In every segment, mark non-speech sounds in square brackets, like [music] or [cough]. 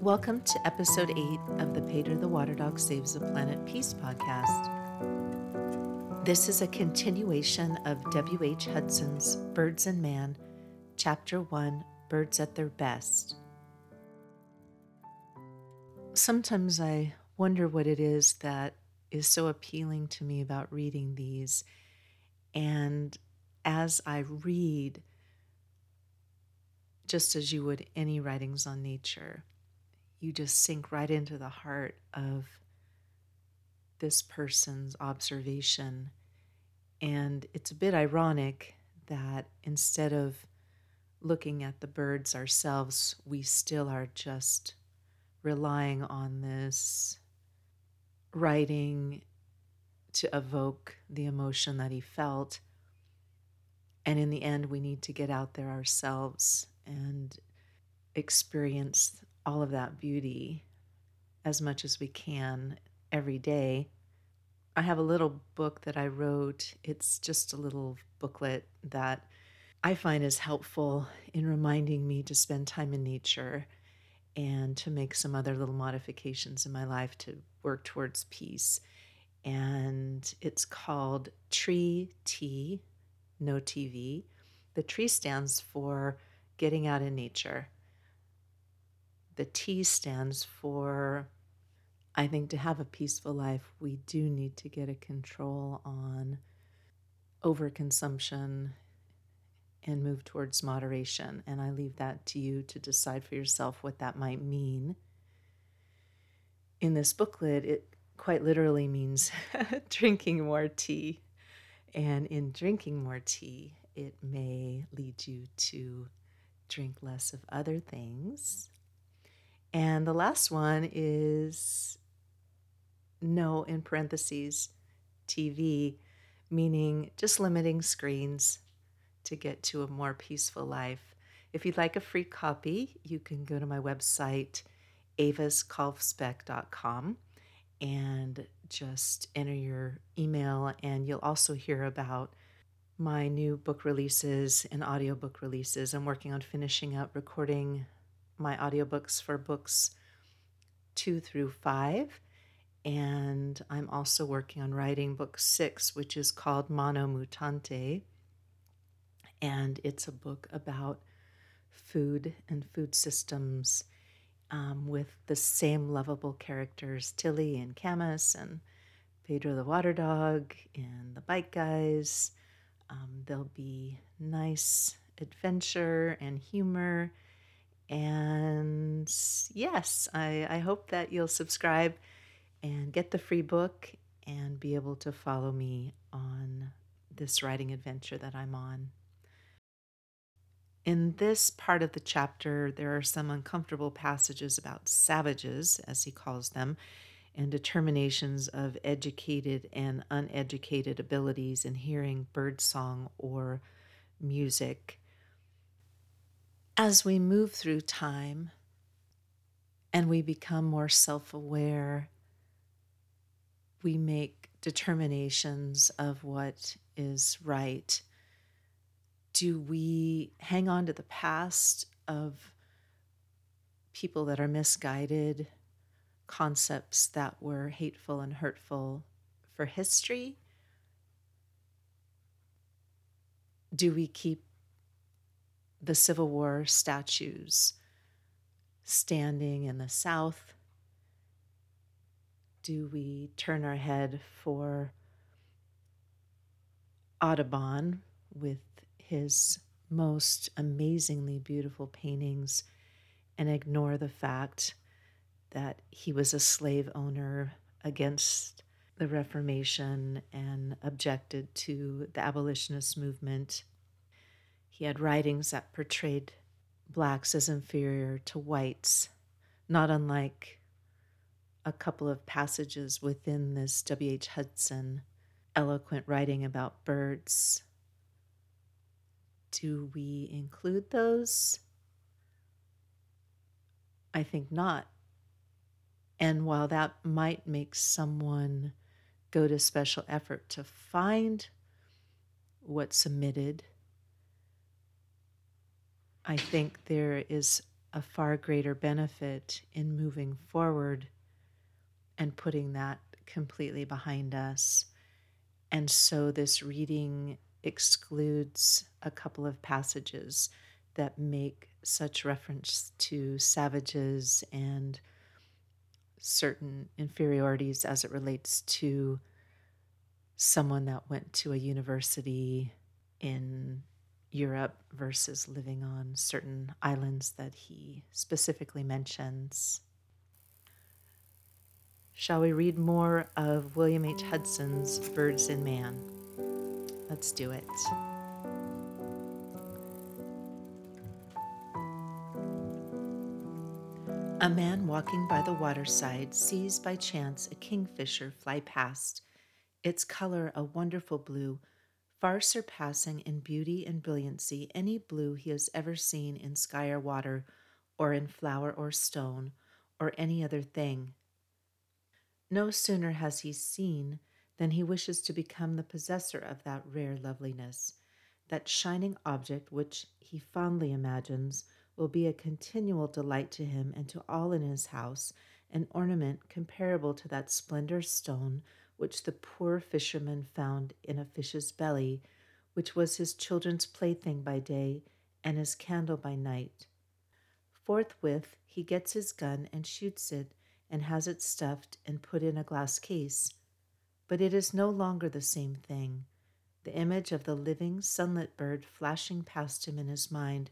Welcome to episode 8 of the Pedro the Water Dog Saves the Planet Peace podcast. This is a continuation of W.H. Hudson's Birds and Man, Chapter 1 Birds at Their Best. Sometimes I wonder what it is that is so appealing to me about reading these. And as I read, just as you would any writings on nature, you just sink right into the heart of this person's observation. And it's a bit ironic that instead of looking at the birds ourselves, we still are just relying on this writing to evoke the emotion that he felt. And in the end, we need to get out there ourselves and experience all of that beauty as much as we can every day. I have a little book that I wrote. It's just a little booklet that I find is helpful in reminding me to spend time in nature and to make some other little modifications in my life to work towards peace. And it's called Tree T, no TV. The tree stands for getting out in nature. The T stands for, I think, to have a peaceful life, we do need to get a control on overconsumption and move towards moderation. And I leave that to you to decide for yourself what that might mean. In this booklet, it quite literally means [laughs] drinking more tea. And in drinking more tea, it may lead you to drink less of other things. And the last one is no, in parentheses, TV, meaning just limiting screens to get to a more peaceful life. If you'd like a free copy, you can go to my website, aviskalfsbeck.com, and just enter your email, and you'll also hear about my new book releases and audiobook releases. I'm working on finishing up recording my audiobooks for books two through five. And I'm also working on writing book six, which is called Mano Mutante and it's a book about food and food systems um, with the same lovable characters Tilly and Camus and Pedro the water dog and the bike guys. Um, there'll be nice adventure and humor. And yes, I, I hope that you'll subscribe and get the free book and be able to follow me on this writing adventure that I'm on. In this part of the chapter, there are some uncomfortable passages about savages, as he calls them, and determinations of educated and uneducated abilities in hearing birdsong or music. As we move through time and we become more self aware, we make determinations of what is right do we hang on to the past of people that are misguided, concepts that were hateful and hurtful for history? Do we keep the Civil War statues standing in the South? Do we turn our head for Audubon with his most amazingly beautiful paintings and ignore the fact that he was a slave owner against the Reformation and objected to the abolitionist movement. He had writings that portrayed blacks as inferior to whites, not unlike a couple of passages within this W.H. Hudson eloquent writing about birds do we include those? I think not. And while that might make someone go to special effort to find what's omitted. I think there is a far greater benefit in moving forward and putting that completely behind us. And so this reading excludes a couple of passages that make such reference to savages and certain inferiorities as it relates to someone that went to a university in Europe versus living on certain islands that he specifically mentions. Shall we read more of William H. Hudson's Birds and Man? Let's do it. A man walking by the waterside sees by chance a kingfisher fly past, its color a wonderful blue, far surpassing in beauty and brilliancy any blue he has ever seen in sky or water, or in flower or stone, or any other thing. No sooner has he seen than he wishes to become the possessor of that rare loveliness, that shining object which he fondly imagines will be a continual delight to him and to all in his house, an ornament comparable to that splendor stone which the poor fisherman found in a fish's belly, which was his children's plaything by day and his candle by night. Forthwith he gets his gun and shoots it, and has it stuffed and put in a glass case. But it is no longer the same thing. The image of the living, sunlit bird flashing past him in his mind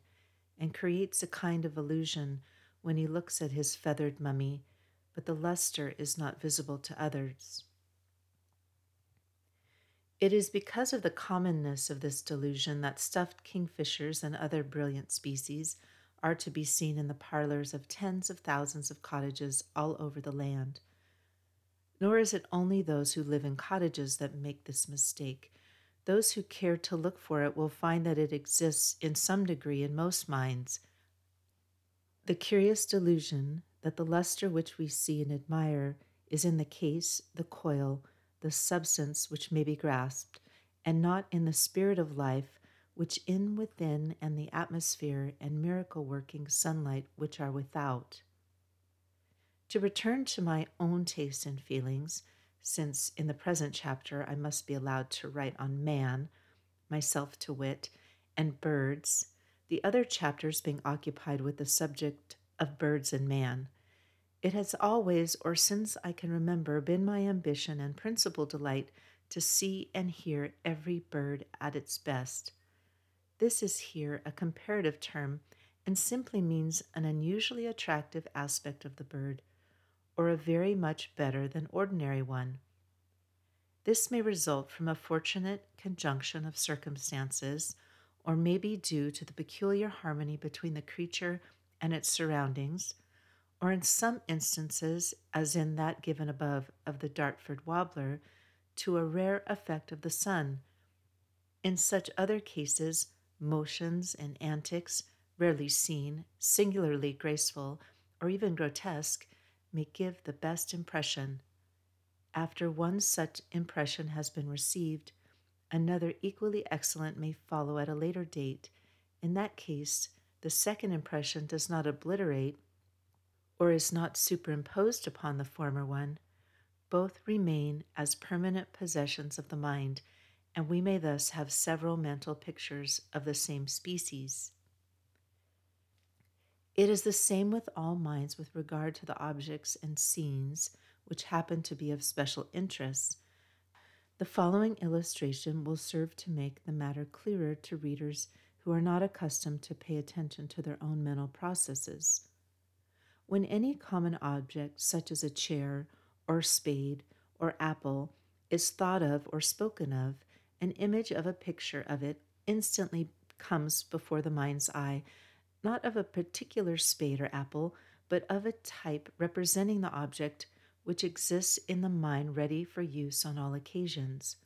and creates a kind of illusion when he looks at his feathered mummy, but the luster is not visible to others. It is because of the commonness of this delusion that stuffed kingfishers and other brilliant species are to be seen in the parlors of tens of thousands of cottages all over the land. Nor is it only those who live in cottages that make this mistake. Those who care to look for it will find that it exists in some degree in most minds. The curious delusion that the luster which we see and admire is in the case, the coil, the substance which may be grasped, and not in the spirit of life which in within and the atmosphere and miracle working sunlight which are without. To return to my own taste and feelings, since in the present chapter I must be allowed to write on man, myself to wit, and birds, the other chapters being occupied with the subject of birds and man. It has always, or since I can remember, been my ambition and principal delight to see and hear every bird at its best. This is here a comparative term and simply means an unusually attractive aspect of the bird, or a very much better than ordinary one. This may result from a fortunate conjunction of circumstances, or may be due to the peculiar harmony between the creature and its surroundings, or in some instances, as in that given above of the Dartford warbler, to a rare effect of the sun. In such other cases, motions and antics, rarely seen, singularly graceful, or even grotesque, may give the best impression. After one such impression has been received, another equally excellent may follow at a later date. In that case, the second impression does not obliterate or is not superimposed upon the former one. Both remain as permanent possessions of the mind, and we may thus have several mental pictures of the same species. It is the same with all minds with regard to the objects and scenes which happen to be of special interest. The following illustration will serve to make the matter clearer to readers who are not accustomed to pay attention to their own mental processes. When any common object, such as a chair or spade or apple, is thought of or spoken of, an image of a picture of it instantly comes before the mind's eye, not of a particular spade or apple, but of a type representing the object which exists in the mind ready for use on all occasions.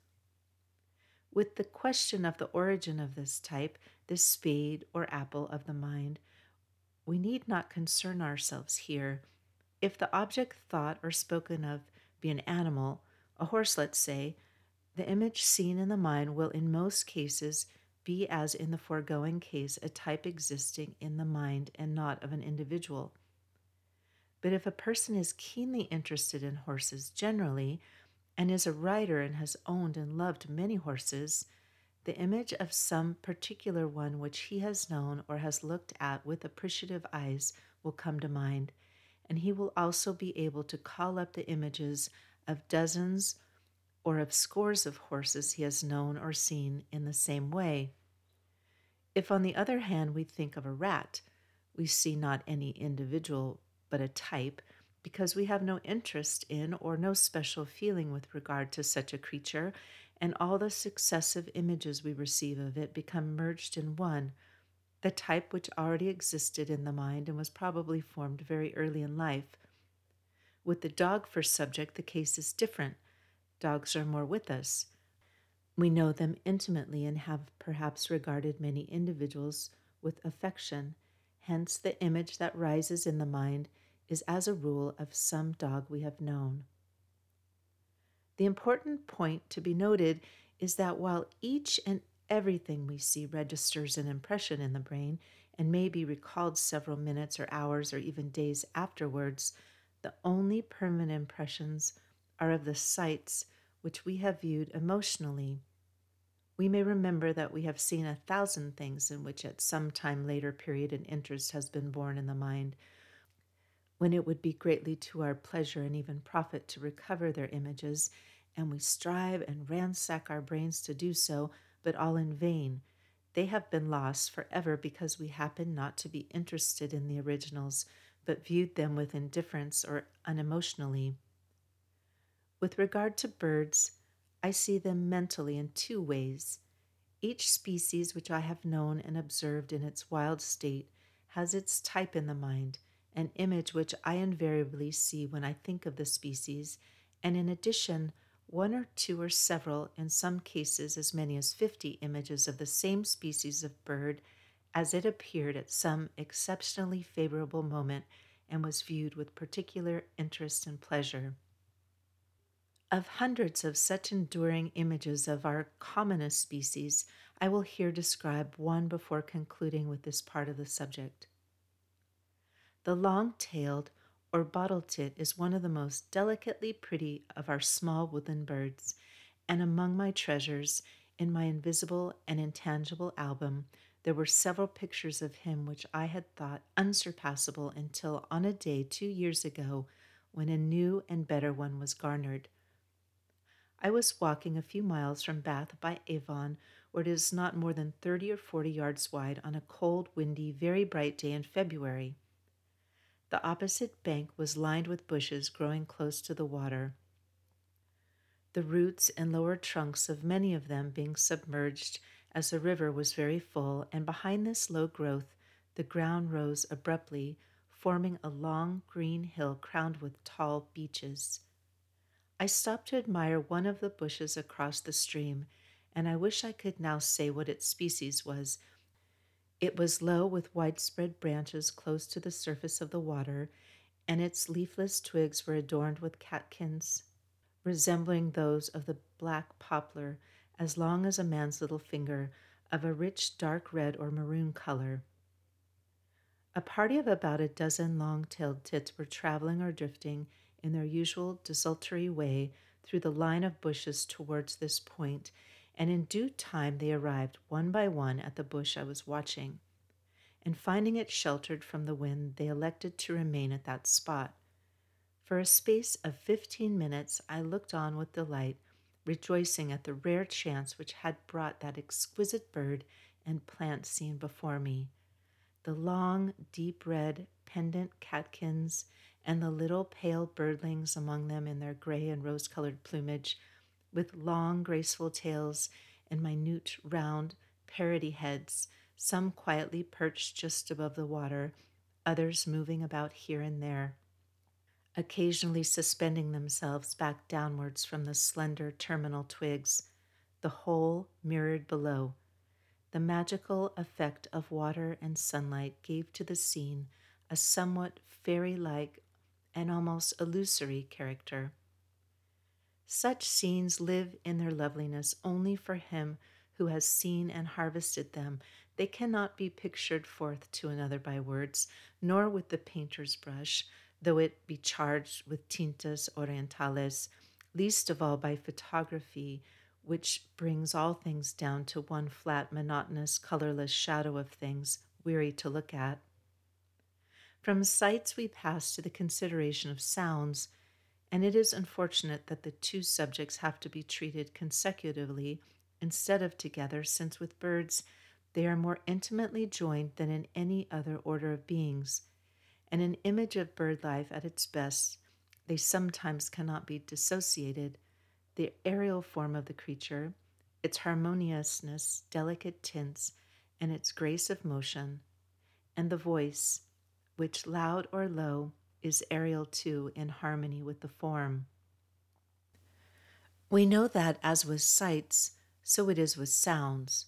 With the question of the origin of this type, this spade or apple of the mind, we need not concern ourselves here. If the object thought or spoken of be an animal, a horse, let's say, The image seen in the mind will, in most cases, be, as in the foregoing case, a type existing in the mind and not of an individual. But if a person is keenly interested in horses generally, and is a rider and has owned and loved many horses, the image of some particular one which he has known or has looked at with appreciative eyes will come to mind, and he will also be able to call up the images of dozens or of scores of horses he has known or seen in the same way. If, on the other hand, we think of a rat, we see not any individual but a type, because we have no interest in or no special feeling with regard to such a creature, and all the successive images we receive of it become merged in one, the type which already existed in the mind and was probably formed very early in life. With the dog for subject, the case is different. Dogs are more with us. We know them intimately and have perhaps regarded many individuals with affection. Hence, the image that rises in the mind is as a rule of some dog we have known. The important point to be noted is that while each and everything we see registers an impression in the brain and may be recalled several minutes or hours or even days afterwards, the only permanent impressions are of the sights which we have viewed emotionally. We may remember that we have seen a thousand things in which at some time later period an interest has been born in the mind, when it would be greatly to our pleasure and even profit to recover their images, and we strive and ransack our brains to do so, but all in vain. They have been lost forever because we happen not to be interested in the originals, but viewed them with indifference or unemotionally. With regard to birds, I see them mentally in two ways. Each species which I have known and observed in its wild state has its type in the mind an image which I invariably see when I think of the species, and in addition, one or two or several, in some cases as many as fifty images of the same species of bird as it appeared at some exceptionally favorable moment and was viewed with particular interest and pleasure. Of hundreds of such enduring images of our commonest species, I will here describe one before concluding with this part of the subject. The long tailed or bottle tit is one of the most delicately pretty of our small woodland birds, and among my treasures in my invisible and intangible album there were several pictures of him which I had thought unsurpassable until on a day two years ago when a new and better one was garnered. I was walking a few miles from Bath by Avon, where it is not more than thirty or forty yards wide, on a cold, windy, very bright day in February. The opposite bank was lined with bushes growing close to the water, the roots and lower trunks of many of them being submerged as the river was very full, and behind this low growth the ground rose abruptly, forming a long green hill crowned with tall beeches. I stopped to admire one of the bushes across the stream, and I wish I could now say what its species was, it was low with widespread branches close to the surface of the water, and its leafless twigs were adorned with catkins resembling those of the black poplar, as long as a man's little finger, of a rich dark red or maroon color. A party of about a dozen long tailed tits were traveling or drifting in their usual desultory way through the line of bushes towards this point, and in due time they arrived one by one at the bush I was watching. And finding it sheltered from the wind, they elected to remain at that spot. For a space of fifteen minutes I looked on with delight, rejoicing at the rare chance which had brought that exquisite bird and plant scene before me. The long, deep red, pendant catkins, and the little pale birdlings among them in their gray and rose colored plumage with long, graceful tails and minute, round, parroty heads, some quietly perched just above the water, others moving about here and there, occasionally suspending themselves back downwards from the slender terminal twigs, the whole mirrored below. The magical effect of water and sunlight gave to the scene a somewhat fairy like and almost illusory character. Such scenes live in their loveliness only for him who has seen and harvested them. They cannot be pictured forth to another by words, nor with the painter's brush, though it be charged with tintas orientales, least of all by photography, which brings all things down to one flat, monotonous, colorless shadow of things, weary to look at. From sights, we pass to the consideration of sounds, and it is unfortunate that the two subjects have to be treated consecutively instead of together, since with birds they are more intimately joined than in any other order of beings. And an image of bird life at its best, they sometimes cannot be dissociated. The aerial form of the creature, its harmoniousness, delicate tints, and its grace of motion, and the voice, which loud or low is aerial too in harmony with the form. We know that, as with sights, so it is with sounds.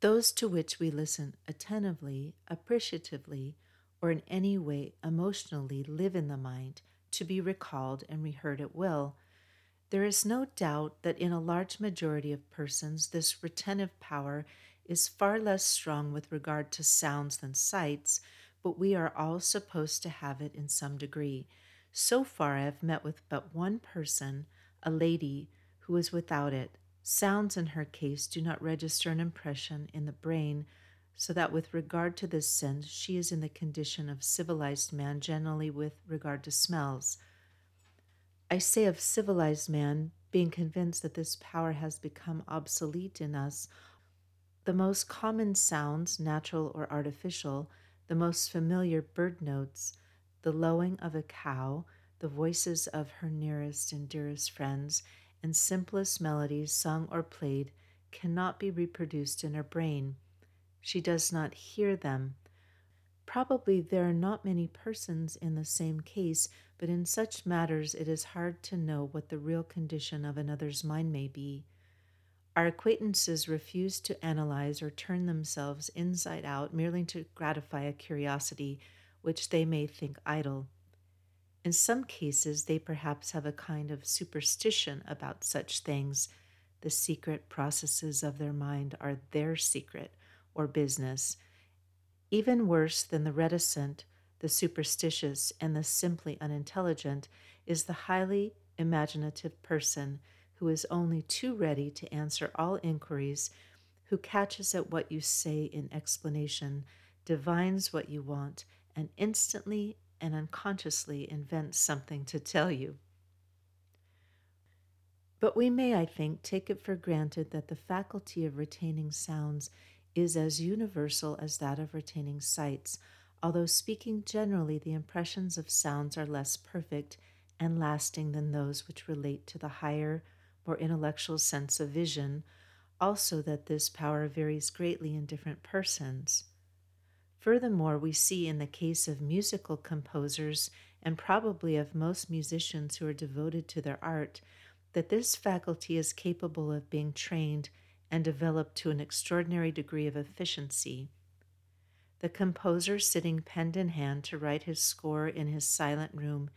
Those to which we listen attentively, appreciatively, or in any way emotionally live in the mind to be recalled and reheard at will. There is no doubt that in a large majority of persons, this retentive power is far less strong with regard to sounds than sights, but we are all supposed to have it in some degree. So far, I have met with but one person, a lady, who is without it, Sounds in her case do not register an impression in the brain, so that with regard to this sense, she is in the condition of civilized man generally with regard to smells. I say of civilized man, being convinced that this power has become obsolete in us. The most common sounds, natural or artificial, the most familiar bird notes, the lowing of a cow, the voices of her nearest and dearest friends, and simplest melodies sung or played cannot be reproduced in her brain. She does not hear them. Probably there are not many persons in the same case, but in such matters it is hard to know what the real condition of another's mind may be. Our acquaintances refuse to analyze or turn themselves inside out merely to gratify a curiosity which they may think idle. In some cases, they perhaps have a kind of superstition about such things. The secret processes of their mind are their secret or business. Even worse than the reticent, the superstitious, and the simply unintelligent is the highly imaginative person who is only too ready to answer all inquiries, who catches at what you say in explanation, divines what you want, and instantly and unconsciously invents something to tell you. But we may, I think, take it for granted that the faculty of retaining sounds is as universal as that of retaining sights, although speaking generally, the impressions of sounds are less perfect and lasting than those which relate to the higher, more intellectual sense of vision, also that this power varies greatly in different persons. Furthermore, we see in the case of musical composers, and probably of most musicians who are devoted to their art, that this faculty is capable of being trained and developed to an extraordinary degree of efficiency. The composer, sitting pen in hand to write his score in his silent room,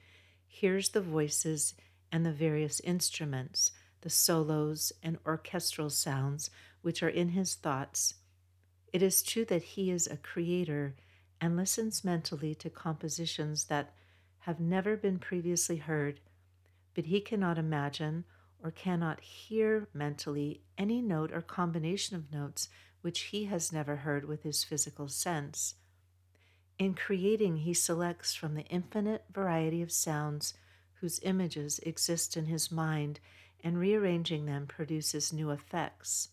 hears the voices and the various instruments, the solos and orchestral sounds which are in his thoughts it is true that he is a creator and listens mentally to compositions that have never been previously heard, but he cannot imagine or cannot hear mentally any note or combination of notes which he has never heard with his physical sense. In creating, he selects from the infinite variety of sounds whose images exist in his mind, and rearranging them produces new effects.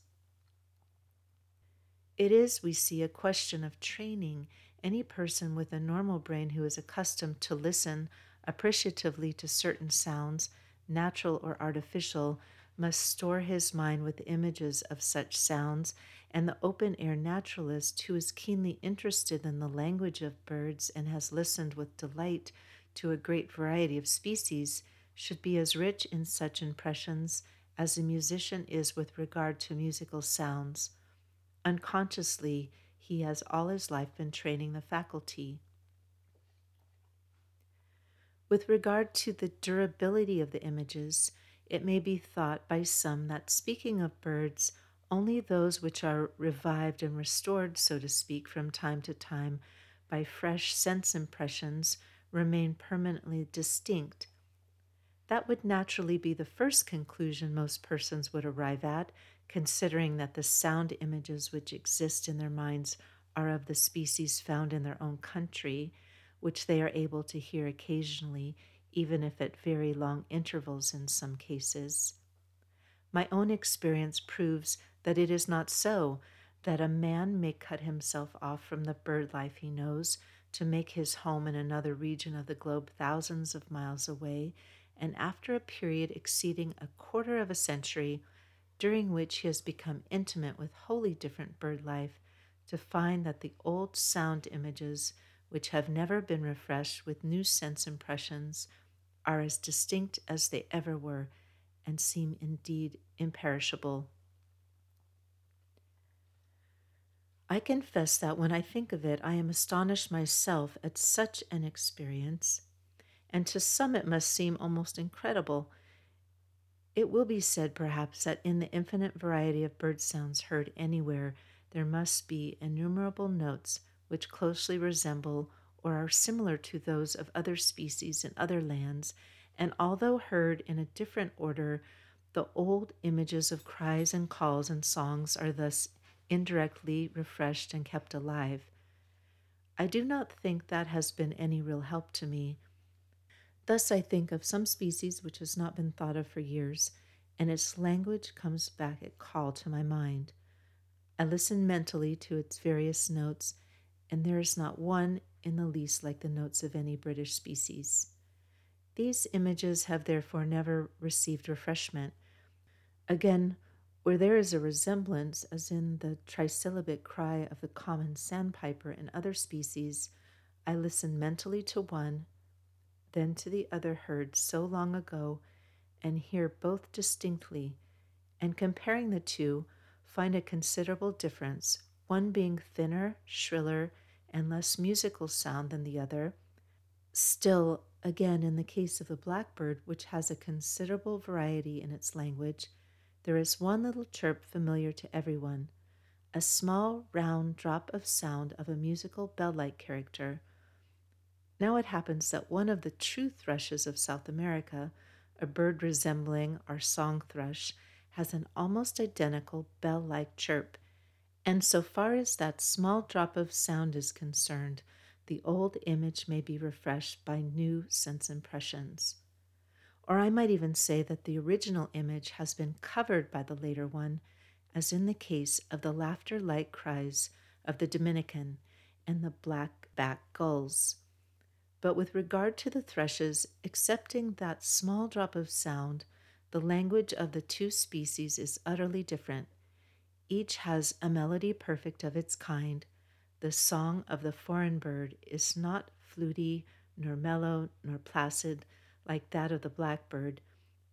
It is, we see, a question of training any person with a normal brain who is accustomed to listen appreciatively to certain sounds, natural or artificial, must store his mind with images of such sounds, and the open air naturalist who is keenly interested in the language of birds and has listened with delight to a great variety of species should be as rich in such impressions as a musician is with regard to musical sounds. Unconsciously, he has all his life been training the faculty. With regard to the durability of the images, it may be thought by some that speaking of birds, only those which are revived and restored, so to speak, from time to time by fresh sense impressions remain permanently distinct. That would naturally be the first conclusion most persons would arrive at, considering that the sound images which exist in their minds are of the species found in their own country, which they are able to hear occasionally, even if at very long intervals in some cases. My own experience proves that it is not so, that a man may cut himself off from the bird life he knows to make his home in another region of the globe thousands of miles away, and after a period exceeding a quarter of a century, during which he has become intimate with wholly different bird life, to find that the old sound images, which have never been refreshed with new sense impressions, are as distinct as they ever were and seem indeed imperishable. I confess that when I think of it, I am astonished myself at such an experience, and to some it must seem almost incredible. It will be said, perhaps, that in the infinite variety of bird sounds heard anywhere, there must be innumerable notes which closely resemble or are similar to those of other species in other lands, and although heard in a different order, the old images of cries and calls and songs are thus indirectly refreshed and kept alive. I do not think that has been any real help to me. Thus, I think of some species which has not been thought of for years, and its language comes back at call to my mind. I listen mentally to its various notes, and there is not one in the least like the notes of any British species. These images have therefore never received refreshment. Again, where there is a resemblance, as in the trisyllabic cry of the common sandpiper and other species, I listen mentally to one, then to the other heard so long ago, and hear both distinctly, and comparing the two, find a considerable difference, one being thinner, shriller, and less musical sound than the other. Still, again, in the case of the blackbird, which has a considerable variety in its language, there is one little chirp familiar to everyone, a small round drop of sound of a musical bell like character. Now it happens that one of the true thrushes of South America, a bird resembling our song thrush, has an almost identical bell like chirp, and so far as that small drop of sound is concerned, the old image may be refreshed by new sense impressions. Or I might even say that the original image has been covered by the later one, as in the case of the laughter like cries of the Dominican and the black back gulls. But with regard to the thrushes, excepting that small drop of sound, the language of the two species is utterly different. Each has a melody perfect of its kind. The song of the foreign bird is not fluty, nor mellow, nor placid like that of the blackbird,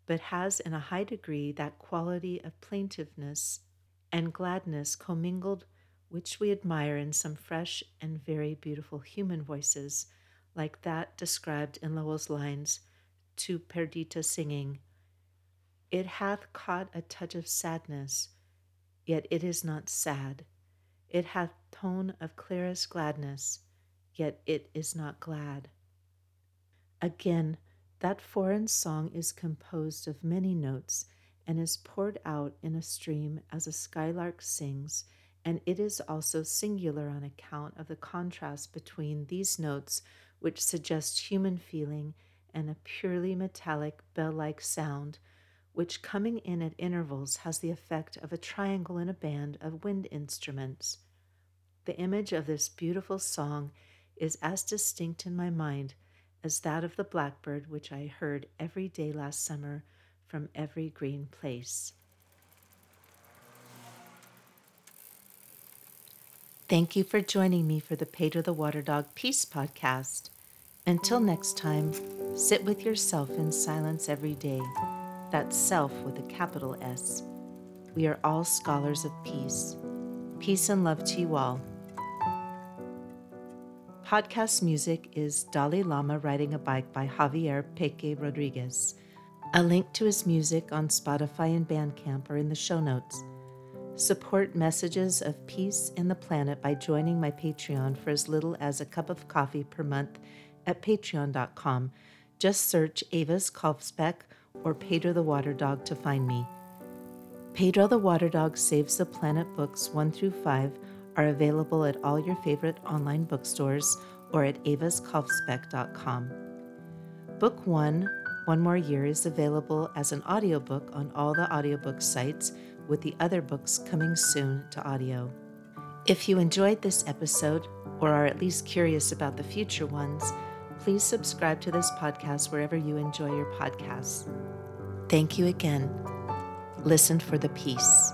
but has in a high degree that quality of plaintiveness and gladness commingled which we admire in some fresh and very beautiful human voices, like that described in Lowell's lines to Perdita singing, It hath caught a touch of sadness, yet it is not sad. It hath tone of clearest gladness, yet it is not glad. Again, that foreign song is composed of many notes and is poured out in a stream as a skylark sings, and it is also singular on account of the contrast between these notes, which suggests human feeling, and a purely metallic bell like sound, which coming in at intervals has the effect of a triangle in a band of wind instruments. The image of this beautiful song is as distinct in my mind as that of the blackbird which I heard every day last summer from every green place. Thank you for joining me for the Pedro the Water Dog Peace podcast. Until next time, sit with yourself in silence every day. That's self with a capital S. We are all scholars of peace. Peace and love to you all. Podcast music is Dalai Lama Riding a Bike by Javier Peque Rodriguez. A link to his music on Spotify and Bandcamp are in the show notes. Support messages of peace in the planet by joining my Patreon for as little as a cup of coffee per month at patreon.com. Just search Avis Kalfsbeck or Pedro the Water Dog to find me. Pedro the Water Dog Saves the Planet books 1 through 5 are available at all your favorite online bookstores or at aviskalfsbeck.com. Book 1, One More Year, is available as an audiobook on all the audiobook sites, with the other books coming soon to audio. If you enjoyed this episode, or are at least curious about the future ones, please subscribe to this podcast wherever you enjoy your podcasts. Thank you again. Listen for the peace.